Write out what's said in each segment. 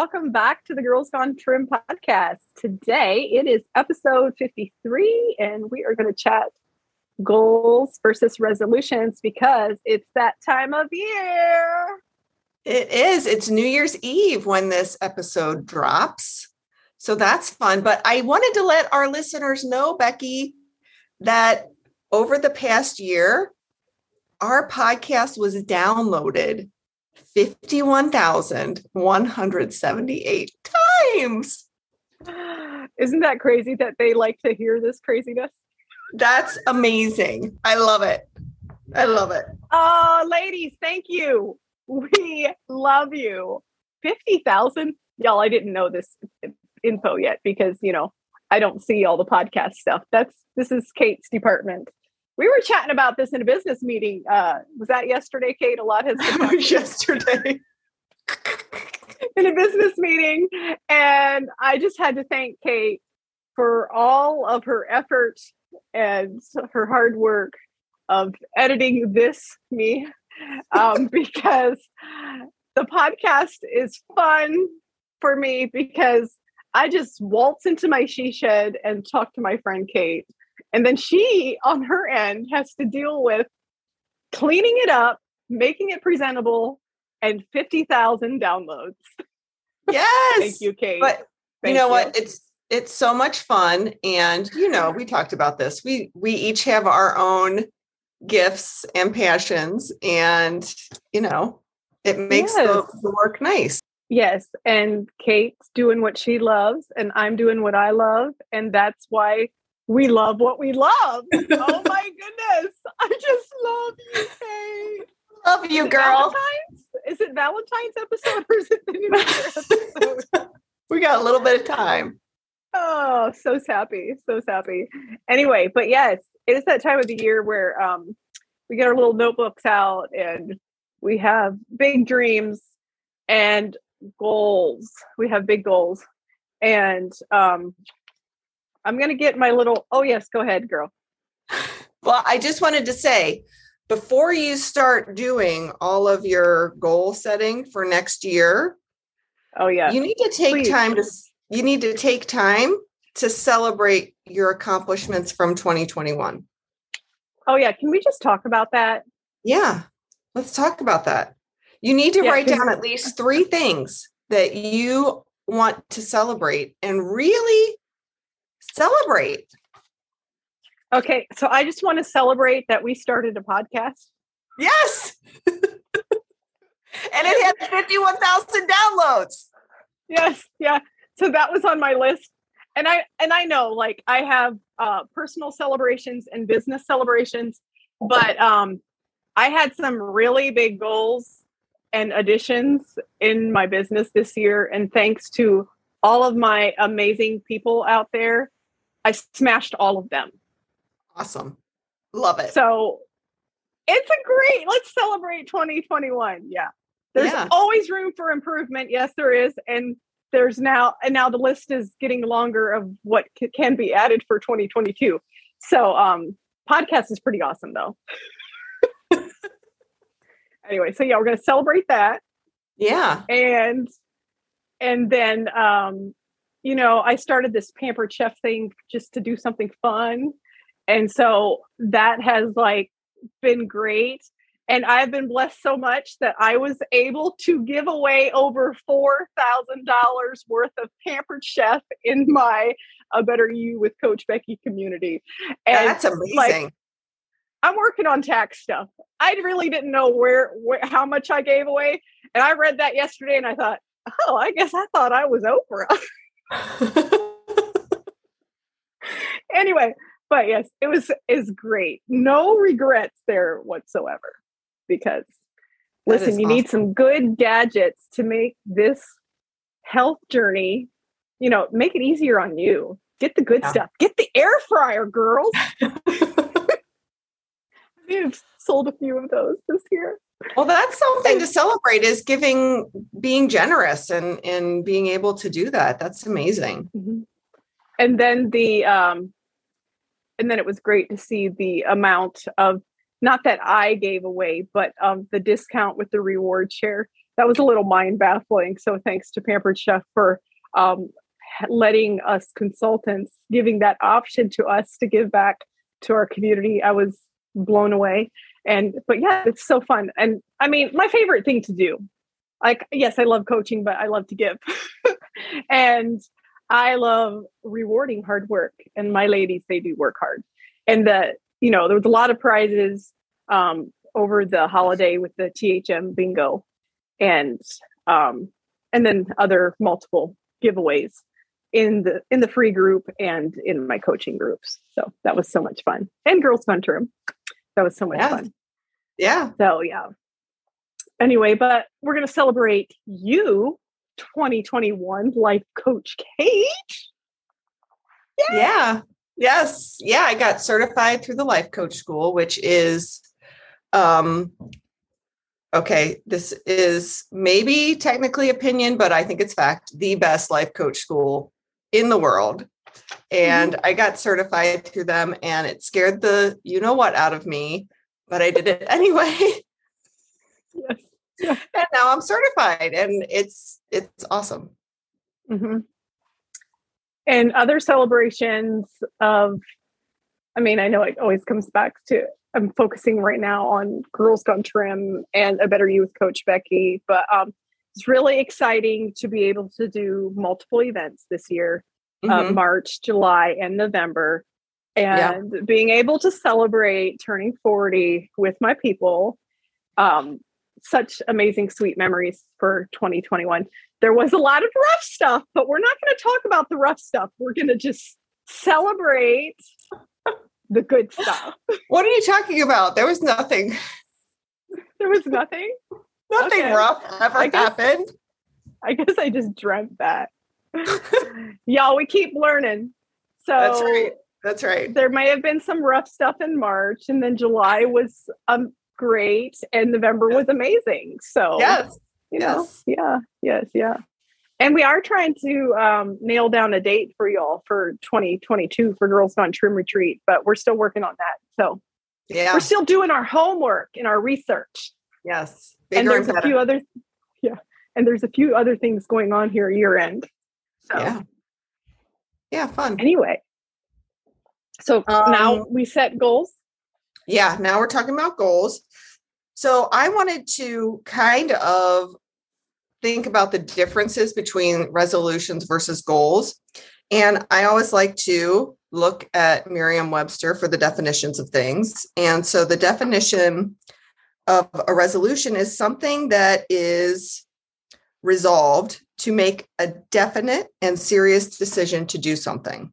welcome back to the Girls Gone Trim podcast. Today it is episode 53, and we are going to chat goals versus resolutions because it's that time of year. It is. It's New Year's Eve when this episode drops. So that's fun. But I wanted to let our listeners know, Becky, that over the past year, our podcast was downloaded 51,178 times. Isn't that crazy that they like to hear this craziness? That's amazing. I love it. I love it. Oh, ladies, thank you. We love you. 50,000. Y'all, I didn't know this info yet because, you know, I don't see all the podcast stuff. That's this is Kate's department we were chatting about this in a business meeting. Uh, was that yesterday, Kate? A lot has been yesterday. in a business meeting. And I just had to thank Kate for all of her efforts and her hard work of editing this me um, because the podcast is fun for me because I just waltz into my she shed and talk to my friend Kate and then she, on her end, has to deal with cleaning it up, making it presentable, and 50,000 downloads. Yes. Thank you, Kate. But Thank you know you. what? It's it's so much fun and you know, we talked about this. We we each have our own gifts and passions and you know, it makes yes. the, the work nice. Yes, and Kate's doing what she loves and I'm doing what I love and that's why we love what we love. oh my goodness. I just love you, Kate. Love you, is girl. Valentine's? Is it Valentine's episode or is it the New Year episode? we got a little bit of time. Oh, so happy. So happy. Anyway, but yes, it is that time of the year where um, we get our little notebooks out and we have big dreams and goals. We have big goals. And um, I'm going to get my little, oh, yes, go ahead, girl. Well, I just wanted to say before you start doing all of your goal setting for next year, oh, yeah, you need to take Please. time to, you need to take time to celebrate your accomplishments from 2021. Oh, yeah. Can we just talk about that? Yeah, let's talk about that. You need to yeah, write down at least three things that you want to celebrate and really celebrate. Okay, so I just want to celebrate that we started a podcast. Yes. and it had 51,000 downloads. Yes, yeah. So that was on my list. And I and I know like I have uh personal celebrations and business celebrations, but um I had some really big goals and additions in my business this year and thanks to all of my amazing people out there I smashed all of them. Awesome. Love it. So it's a great, let's celebrate 2021. Yeah. There's yeah. always room for improvement. Yes, there is. And there's now, and now the list is getting longer of what c- can be added for 2022. So, um, podcast is pretty awesome though. anyway, so yeah, we're going to celebrate that. Yeah. And, and then, um, you know, I started this pampered chef thing just to do something fun. And so that has like been great. And I've been blessed so much that I was able to give away over $4,000 worth of pampered chef in my A Better You with Coach Becky community. And That's amazing. Like, I'm working on tax stuff. I really didn't know where, where how much I gave away. And I read that yesterday and I thought, oh, I guess I thought I was Oprah. anyway, but yes, it was is great. No regrets there whatsoever. Because that listen, you awesome. need some good gadgets to make this health journey, you know, make it easier on you. Get the good yeah. stuff. Get the air fryer, girls. I've sold a few of those this year. Well, that's something to celebrate is giving, being generous and, and being able to do that. That's amazing. Mm-hmm. And then the, um, and then it was great to see the amount of, not that I gave away, but um, the discount with the reward share. that was a little mind baffling. So thanks to Pampered Chef for um, letting us consultants giving that option to us to give back to our community. I was blown away. And but yeah, it's so fun. And I mean, my favorite thing to do. Like, yes, I love coaching, but I love to give. and I love rewarding hard work. And my ladies, they do work hard. And the, you know, there was a lot of prizes um, over the holiday with the THM bingo and um, and then other multiple giveaways in the in the free group and in my coaching groups. So that was so much fun. And Girls Fun Room. That was so much yeah. fun. Yeah. So yeah. Anyway, but we're gonna celebrate you 2021 life coach Kate. Yeah. yeah. Yes. Yeah. I got certified through the life coach school, which is um okay, this is maybe technically opinion, but I think it's fact, the best life coach school in the world. And mm-hmm. I got certified through them and it scared the you know what out of me, but I did it anyway. Yes. Yeah. And now I'm certified and it's it's awesome. Mm-hmm. And other celebrations of I mean, I know it always comes back to I'm focusing right now on Girls Gone Trim and a Better You with Coach Becky, but um, it's really exciting to be able to do multiple events this year uh, mm-hmm. uh, March, July, and November. And yeah. being able to celebrate turning 40 with my people, um, such amazing, sweet memories for 2021. There was a lot of rough stuff, but we're not going to talk about the rough stuff. We're going to just celebrate the good stuff. What are you talking about? There was nothing. There was nothing. nothing okay. rough ever I guess, happened. I guess I just dreamt that. Y'all, we keep learning. So that's right. That's right. There might have been some rough stuff in March, and then July was um great, and November was amazing. So yes, you know, yes. yeah, yes, yeah. And we are trying to um, nail down a date for y'all for 2022 for Girls Gone Trim Retreat, but we're still working on that. So yeah, we're still doing our homework and our research. Yes, and there's and a few other, yeah, and there's a few other things going on here year end. So yeah, yeah, fun. Anyway, so um, now we set goals. Yeah, now we're talking about goals. So I wanted to kind of think about the differences between resolutions versus goals. And I always like to look at Merriam Webster for the definitions of things. And so the definition of a resolution is something that is resolved to make a definite and serious decision to do something.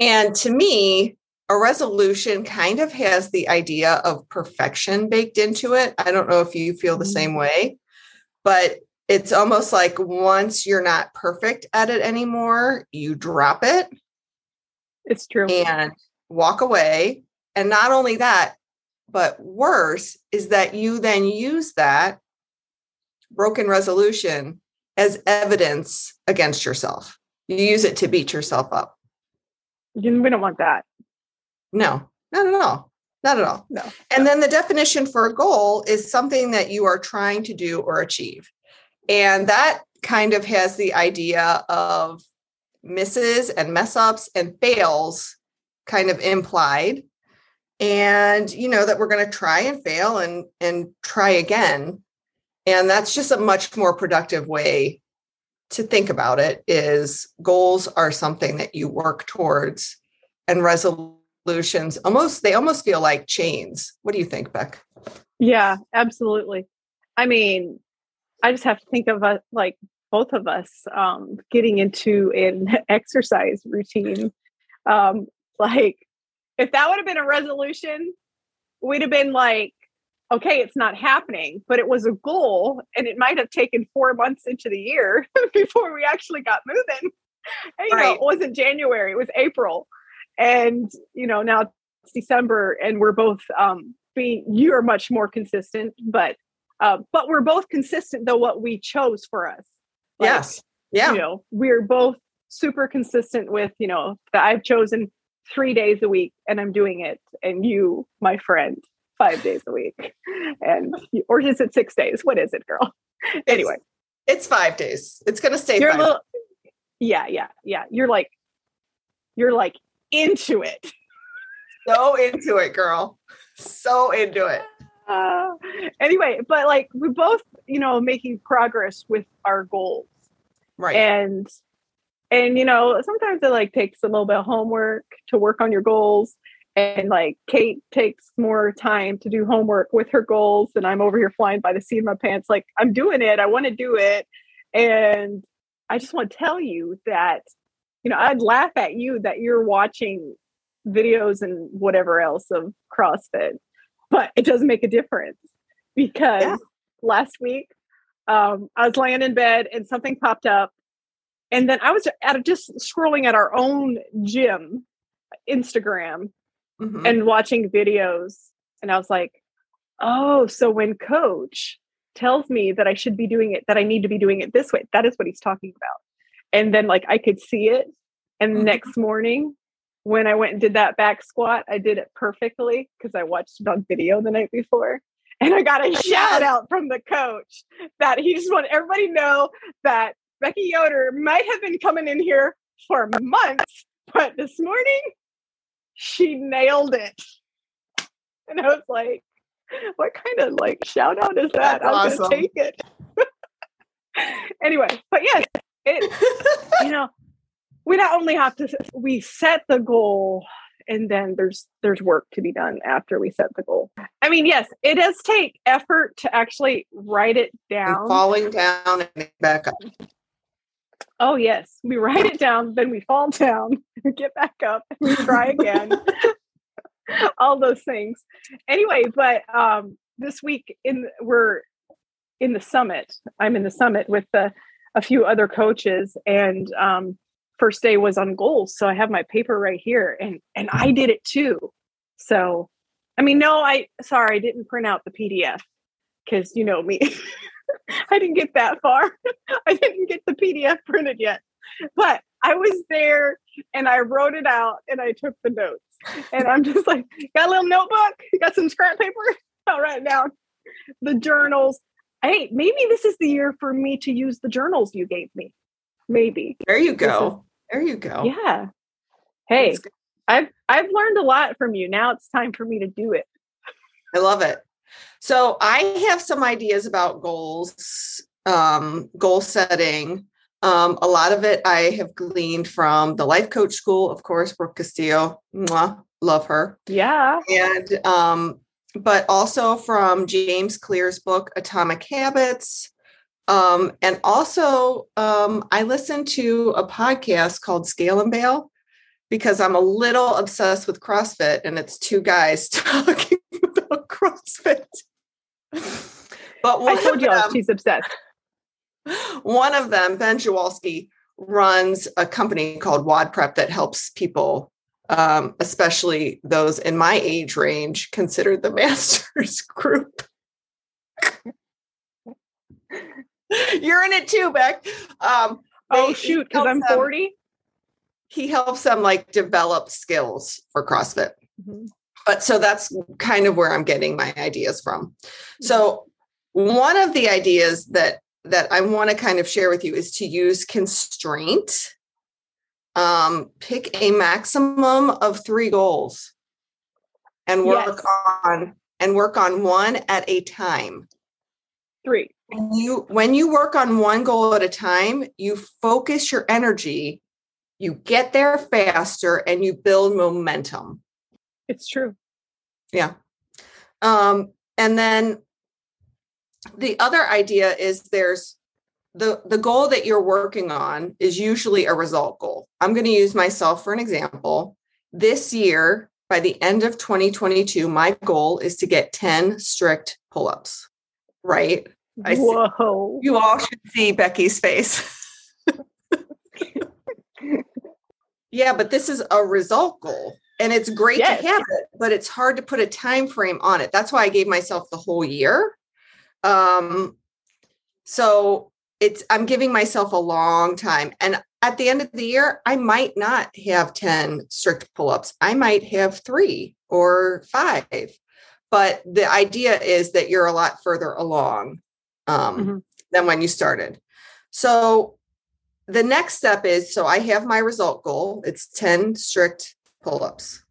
And to me, a resolution kind of has the idea of perfection baked into it. I don't know if you feel the same mm-hmm. way but it's almost like once you're not perfect at it anymore, you drop it. It's true. And walk away. And not only that, but worse is that you then use that broken resolution as evidence against yourself. You use it to beat yourself up. We don't want that. No, not at all. Not at all. No. And then the definition for a goal is something that you are trying to do or achieve. And that kind of has the idea of misses and mess ups and fails kind of implied. And you know that we're going to try and fail and and try again. And that's just a much more productive way to think about it is goals are something that you work towards and resolutions almost they almost feel like chains. What do you think beck? Yeah absolutely. I mean i just have to think of us like both of us um, getting into an exercise routine. Um, like if that would have been a resolution we'd have been like okay it's not happening but it was a goal and it might have taken four months into the year before we actually got moving. And, you right. know it wasn't january it was april. And you know now it's december and we're both um being you are much more consistent but uh, but we're both consistent though what we chose for us. Like, yes. Yeah. you know we're both super consistent with you know that i've chosen three days a week and i'm doing it and you my friend five days a week, and or is it six days? What is it, girl? Anyway, it's, it's five days. It's gonna stay. You're little, yeah, yeah, yeah. You're like, you're like into it. So into it, girl. So into it. Uh, anyway, but like we're both, you know, making progress with our goals. Right. And and you know, sometimes it like takes a little bit of homework to work on your goals. And like Kate takes more time to do homework with her goals, and I'm over here flying by the seat of my pants. Like I'm doing it, I want to do it, and I just want to tell you that, you know, I'd laugh at you that you're watching videos and whatever else of CrossFit, but it doesn't make a difference because Yeah. last week um, I was laying in bed and something popped up, and then I was at just scrolling at our own gym Instagram Mhm. and watching videos, and I was like, oh, so when Coach tells me that I should be doing it, that I need to be doing it this way, that is what he's talking about. And then like I could see it, and Mhm. next morning when I went and did that back squat, I did it perfectly because I watched it on video the night before. And I got a shout out from the coach that he just wanted everybody to know that Becky Yoder might have been coming in here for months, but this morning she nailed it. And I was like, what kind of like shout out is that? That's I'm awesome. gonna take it. anyway, but yes, it you know, we not only have to we set the goal and then there's there's work to be done after we set the goal. I mean, yes, it does take effort to actually write it And down. falling down and back up. Oh yes, we write it down, then we fall down, we get back up, and we try again. All those things. Anyway, but um, this week in we're in the summit. I'm in the summit with the, a few other coaches, and um, first day was on goals. So I have my paper right here, and and I did it too. So, I mean, no, I sorry, I didn't print out the PDF because you know me. I didn't get that far. I didn't get the PDF printed yet, but I was there and I wrote it out and I took the notes. And I'm just like, got a little notebook, got some scrap paper, I'll write it down. The journals. Hey, maybe this is the year for me to use the journals you gave me. Maybe. There you go. There you go. Yeah. Hey, I've I've learned a lot from you. Now it's time for me to do it. I love it. So I have some ideas about goals, um, goal setting. Um, a lot of it I have gleaned from the life coach school, of course, Brooke Castillo. Mwah, love her. Yeah. And um, but also from James Clear's book, Atomic Habits. Um, and also um, I listen to a podcast called Scale and Bale because I'm a little obsessed with CrossFit and it's two guys talking about CrossFit. But I told you them, she's obsessed. one of them, Ben Jawalski, runs a company called WODprep that helps people, um, especially those in my age range, considered the masters group. You're in it too, Beck. Um, Oh shoot, because I'm helps them- 40. He helps them like develop skills for CrossFit. Mhm. But so that's kind of where i'm getting my ideas from so one of the ideas that that i want to kind of share with you is to use constraint um pick a maximum of three goals and work Yes. on and work on one at a time Three. when you when you work on one goal at a time you focus your energy you get there faster and you build momentum It's true. Yeah. Um, and then the other idea is there's the the goal that you're working on is usually a result goal. I'm going to use myself for an example. This year, by the end of 2022, my goal is to get 10 strict pull-ups. Right? I see. Whoa. You all should see Becky's face. yeah, but this is a result goal and it's great Yes. to have it, but it's hard to put a time frame on it. That's why I gave myself the whole year. Um so it's I'm giving myself a long time and at the end of the year I might not have 10 strict pull-ups. I might have 3 or 5. but the idea is that you're a lot further along um, mm-hmm. than when you started. So the next step is so I have my result goal. It's 10 strict pull-ups.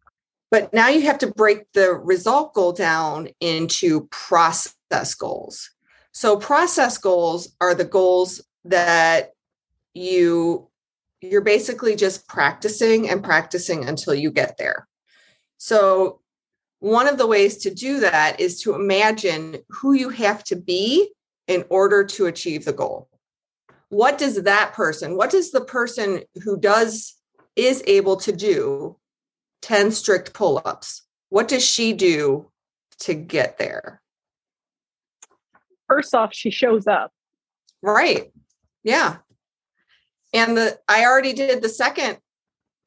But now you have to break the result goal down into process goals. So process goals are the goals that you you're basically just practicing and practicing until you get there. So one of the ways to do that is to imagine who you have to be in order to achieve the goal. What does that person, what does the person who does is able to do 10 strict pull-ups, what does she do to get there? First off, she shows up. Right. Yeah. And the I already did the second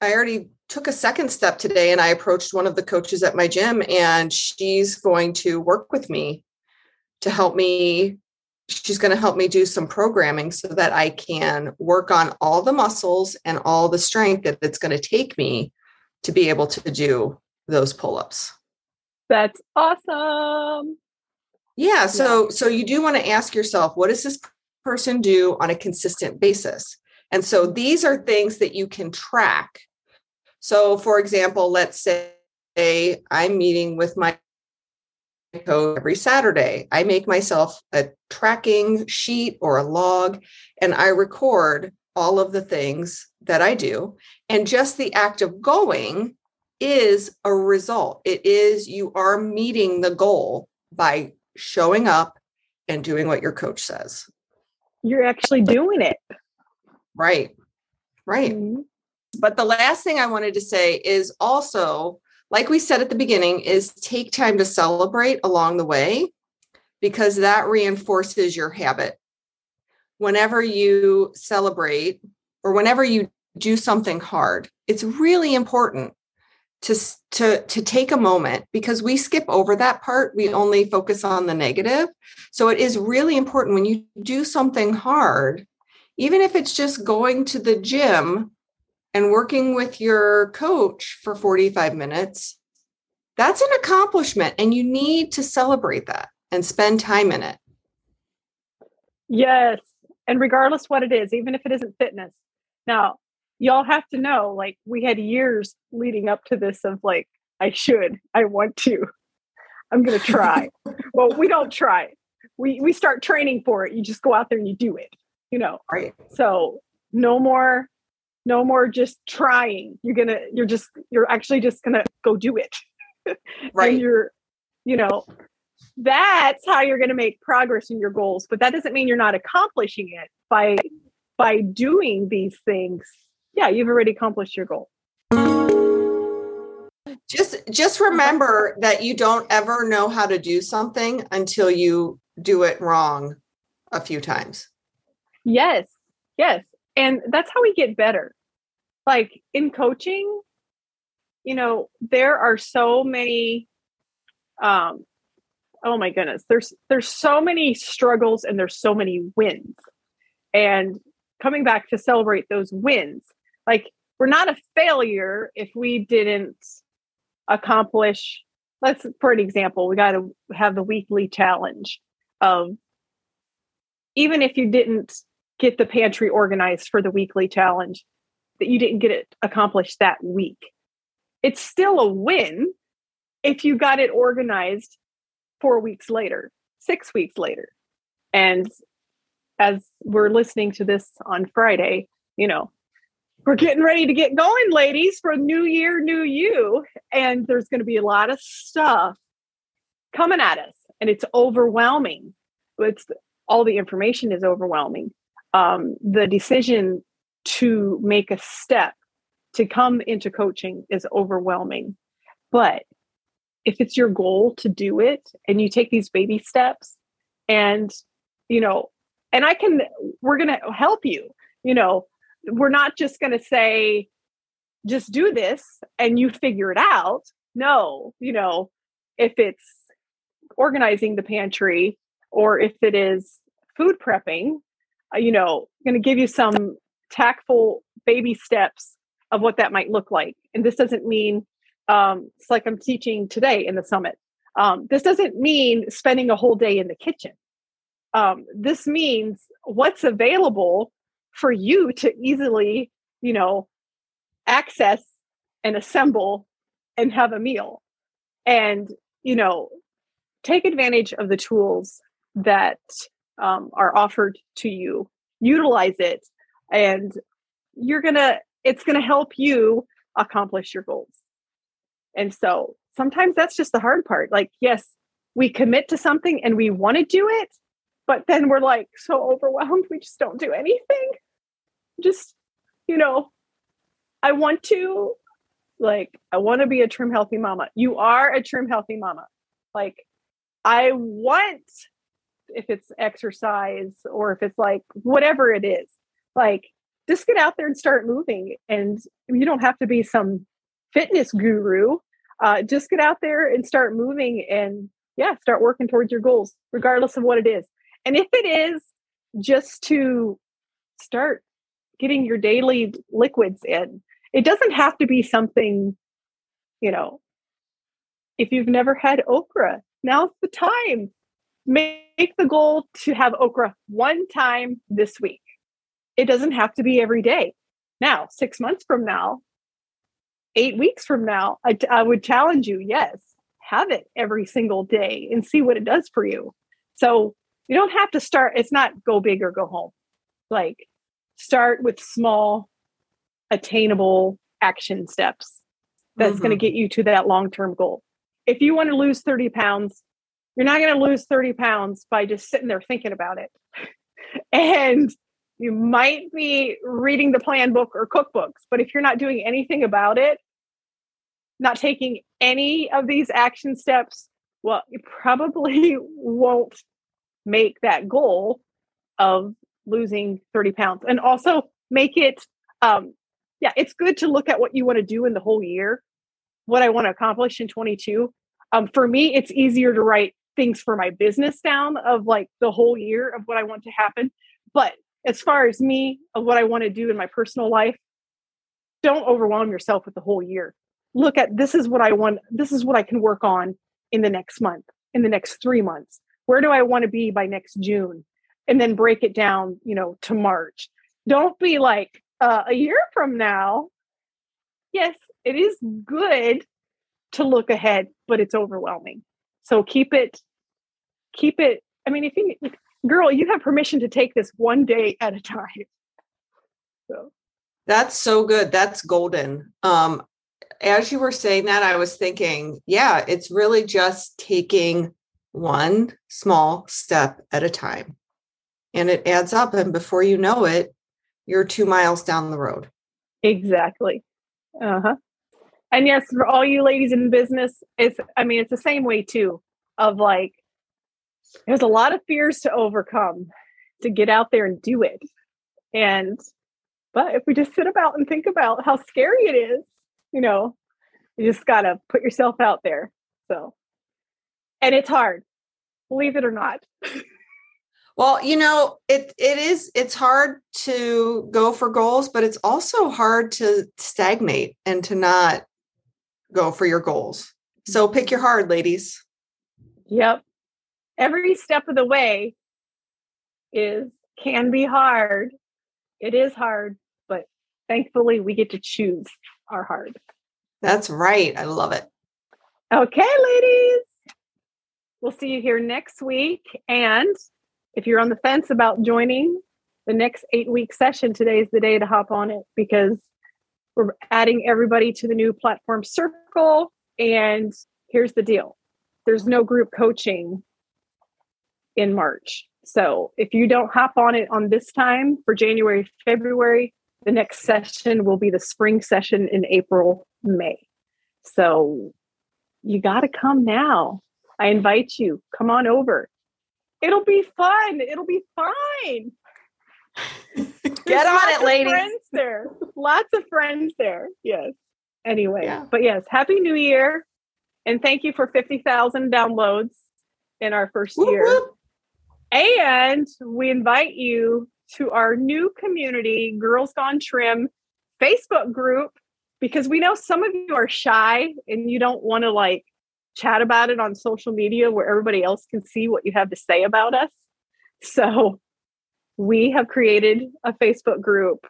I already took a second step today and I approached one of the coaches at my gym and she's going to work with me to help me she's going to help me do some programming so that I can work on all the muscles and all the strength that it's going to take me to be able to do those pull-ups. That's awesome. Yeah, so yeah. so you do want to ask yourself what does this person do on a consistent basis? And so these are things that you can track so, for example, let's say I'm meeting with my coach every Saturday. I make myself a tracking sheet or a log and I record all of the things that I do. And just the act of going is a result. It is you are meeting the goal by showing up and doing what your coach says. You're actually doing it. Right. Right. Mm-hmm. But the last thing I wanted to say is also, like we said at the beginning, is take time to celebrate along the way because that reinforces your habit. Whenever you celebrate or whenever you do something hard, it's really important to, to, to take a moment because we skip over that part. We only focus on the negative. So it is really important when you do something hard, even if it's just going to the gym and working with your coach for 45 minutes, that's an accomplishment and you need to celebrate that and spend time in it. Yes. And regardless what it is, even if it isn't fitness. Now, y'all have to know like we had years leading up to this of like I should, I want to. I'm going to try. well, we don't try. We we start training for it. You just go out there and you do it. You know. Right. So, no more no more just trying you're gonna you're just you're actually just gonna go do it right and you're you know that's how you're gonna make progress in your goals but that doesn't mean you're not accomplishing it by by doing these things. Yeah you've already accomplished your goal. Just just remember that you don't ever know how to do something until you do it wrong a few times. Yes yes and that's how we get better. Like in coaching you know there are so many um oh my goodness there's there's so many struggles and there's so many wins and coming back to celebrate those wins like we're not a failure if we didn't accomplish let's for an example we got to have the weekly challenge of even if you didn't get the pantry organized for the weekly challenge that you didn't get it accomplished that week. It's still a win if you got it organized four weeks later, six weeks later. And as we're listening to this on Friday, you know, we're getting ready to get going, ladies, for New Year, New You. And there's going to be a lot of stuff coming at us, and it's overwhelming. It's all the information is overwhelming um, the decision to make a step to come into coaching is overwhelming. But if it's your goal to do it and you take these baby steps and, you know, and I can, we're going to help you, you know, we're not just going to say, just do this and you figure it out. No, you know, if it's organizing the pantry or if it is food prepping, uh, you know, going to give you some tactful baby steps of what that might look like. And this doesn't mean um, it's like I'm teaching today in the summit. Um, this doesn't mean spending a whole day in the kitchen. Um, this means what's available for you to easily, you know, access and assemble and have a meal. And, you know, take advantage of the tools that um, are offered to you, utilize it, and you're going to, it's going to help you accomplish your goals. And so sometimes that's just the hard part. Like, yes, we commit to something and we want to do it, but then we're like so overwhelmed, we just don't do anything. Just, you know, I want to, like, I want to be a trim, healthy mama. You are a trim, healthy mama. Like, I want, if it's exercise or if it's like whatever it is, like, just get out there and start moving. And you don't have to be some fitness guru. Uh, just get out there and start moving and yeah, start working towards your goals, regardless of what it is. And if it is just to start getting your daily liquids in, it doesn't have to be something, you know, if you've never had okra, now's the time. Make the goal to have okra one time this week. It doesn't have to be every day. Now, six months from now, eight weeks from now, I, I would challenge you yes, have it every single day and see what it does for you. So you don't have to start, it's not go big or go home. Like start with small, attainable action steps that's mm-hmm. going to get you to that long term goal. If you want to lose 30 pounds, you're not going to lose 30 pounds by just sitting there thinking about it. and you might be reading the plan book or cookbooks, but if you're not doing anything about it, not taking any of these action steps, well, you probably won't make that goal of losing 30 pounds. And also make it, um, yeah, it's good to look at what you want to do in the whole year, what I want to accomplish in 22. Um, for me, it's easier to write things for my business down of like the whole year of what I want to happen. But as far as me of what I want to do in my personal life, don't overwhelm yourself with the whole year. Look at this is what I want, this is what I can work on in the next month, in the next three months. Where do I want to be by next June? And then break it down, you know, to March. Don't be like uh, a year from now. Yes, it is good to look ahead, but it's overwhelming. So keep it, keep it. I mean, if you girl, you have permission to take this one day at a time. So that's so good. That's golden. Um, as you were saying that, I was thinking, yeah, it's really just taking one small step at a time. And it adds up. And before you know it, you're two miles down the road. Exactly. Uh huh. And yes, for all you ladies in business, it's, I mean, it's the same way too of like, there's a lot of fears to overcome to get out there and do it. And but if we just sit about and think about how scary it is, you know, you just gotta put yourself out there. So and it's hard, believe it or not. Well, you know, it it is it's hard to go for goals, but it's also hard to stagnate and to not go for your goals. So pick your hard, ladies. Yep every step of the way is can be hard. It is hard, but thankfully we get to choose our hard. That's right. I love it. Okay, ladies. We'll see you here next week. And if you're on the fence about joining the next eight week session, today's the day to hop on it because we're adding everybody to the new platform circle. And here's the deal there's no group coaching in March. So if you don't hop on it on this time for January, February, the next session will be the spring session in April, May. So you got to come now. I invite you. Come on over. It'll be fun. It'll be fine. Get on it, ladies. Friends there. Lots of friends there. Yes. Anyway, yeah. but yes, happy new year. And thank you for 50,000 downloads in our first year. And we invite you to our new community, Girls Gone Trim Facebook group, because we know some of you are shy and you don't want to like chat about it on social media where everybody else can see what you have to say about us. So we have created a Facebook group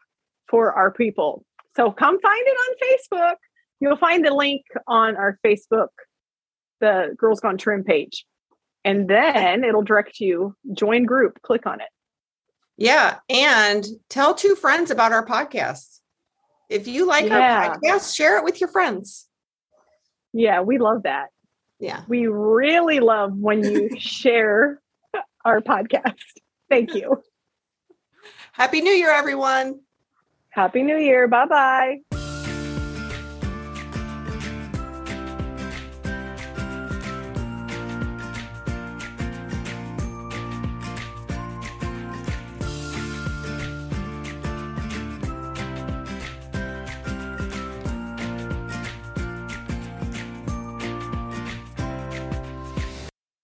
for our people. So come find it on Facebook. You'll find the link on our Facebook, the Girls Gone Trim page. And then it'll direct you, join group, click on it. Yeah. And tell two friends about our podcast. If you like Yeah. our podcast, share it with your friends. Yeah, we love that. Yeah. We really love when you share our podcast. Thank you. Happy New Year, everyone. Happy New Year. Bye bye.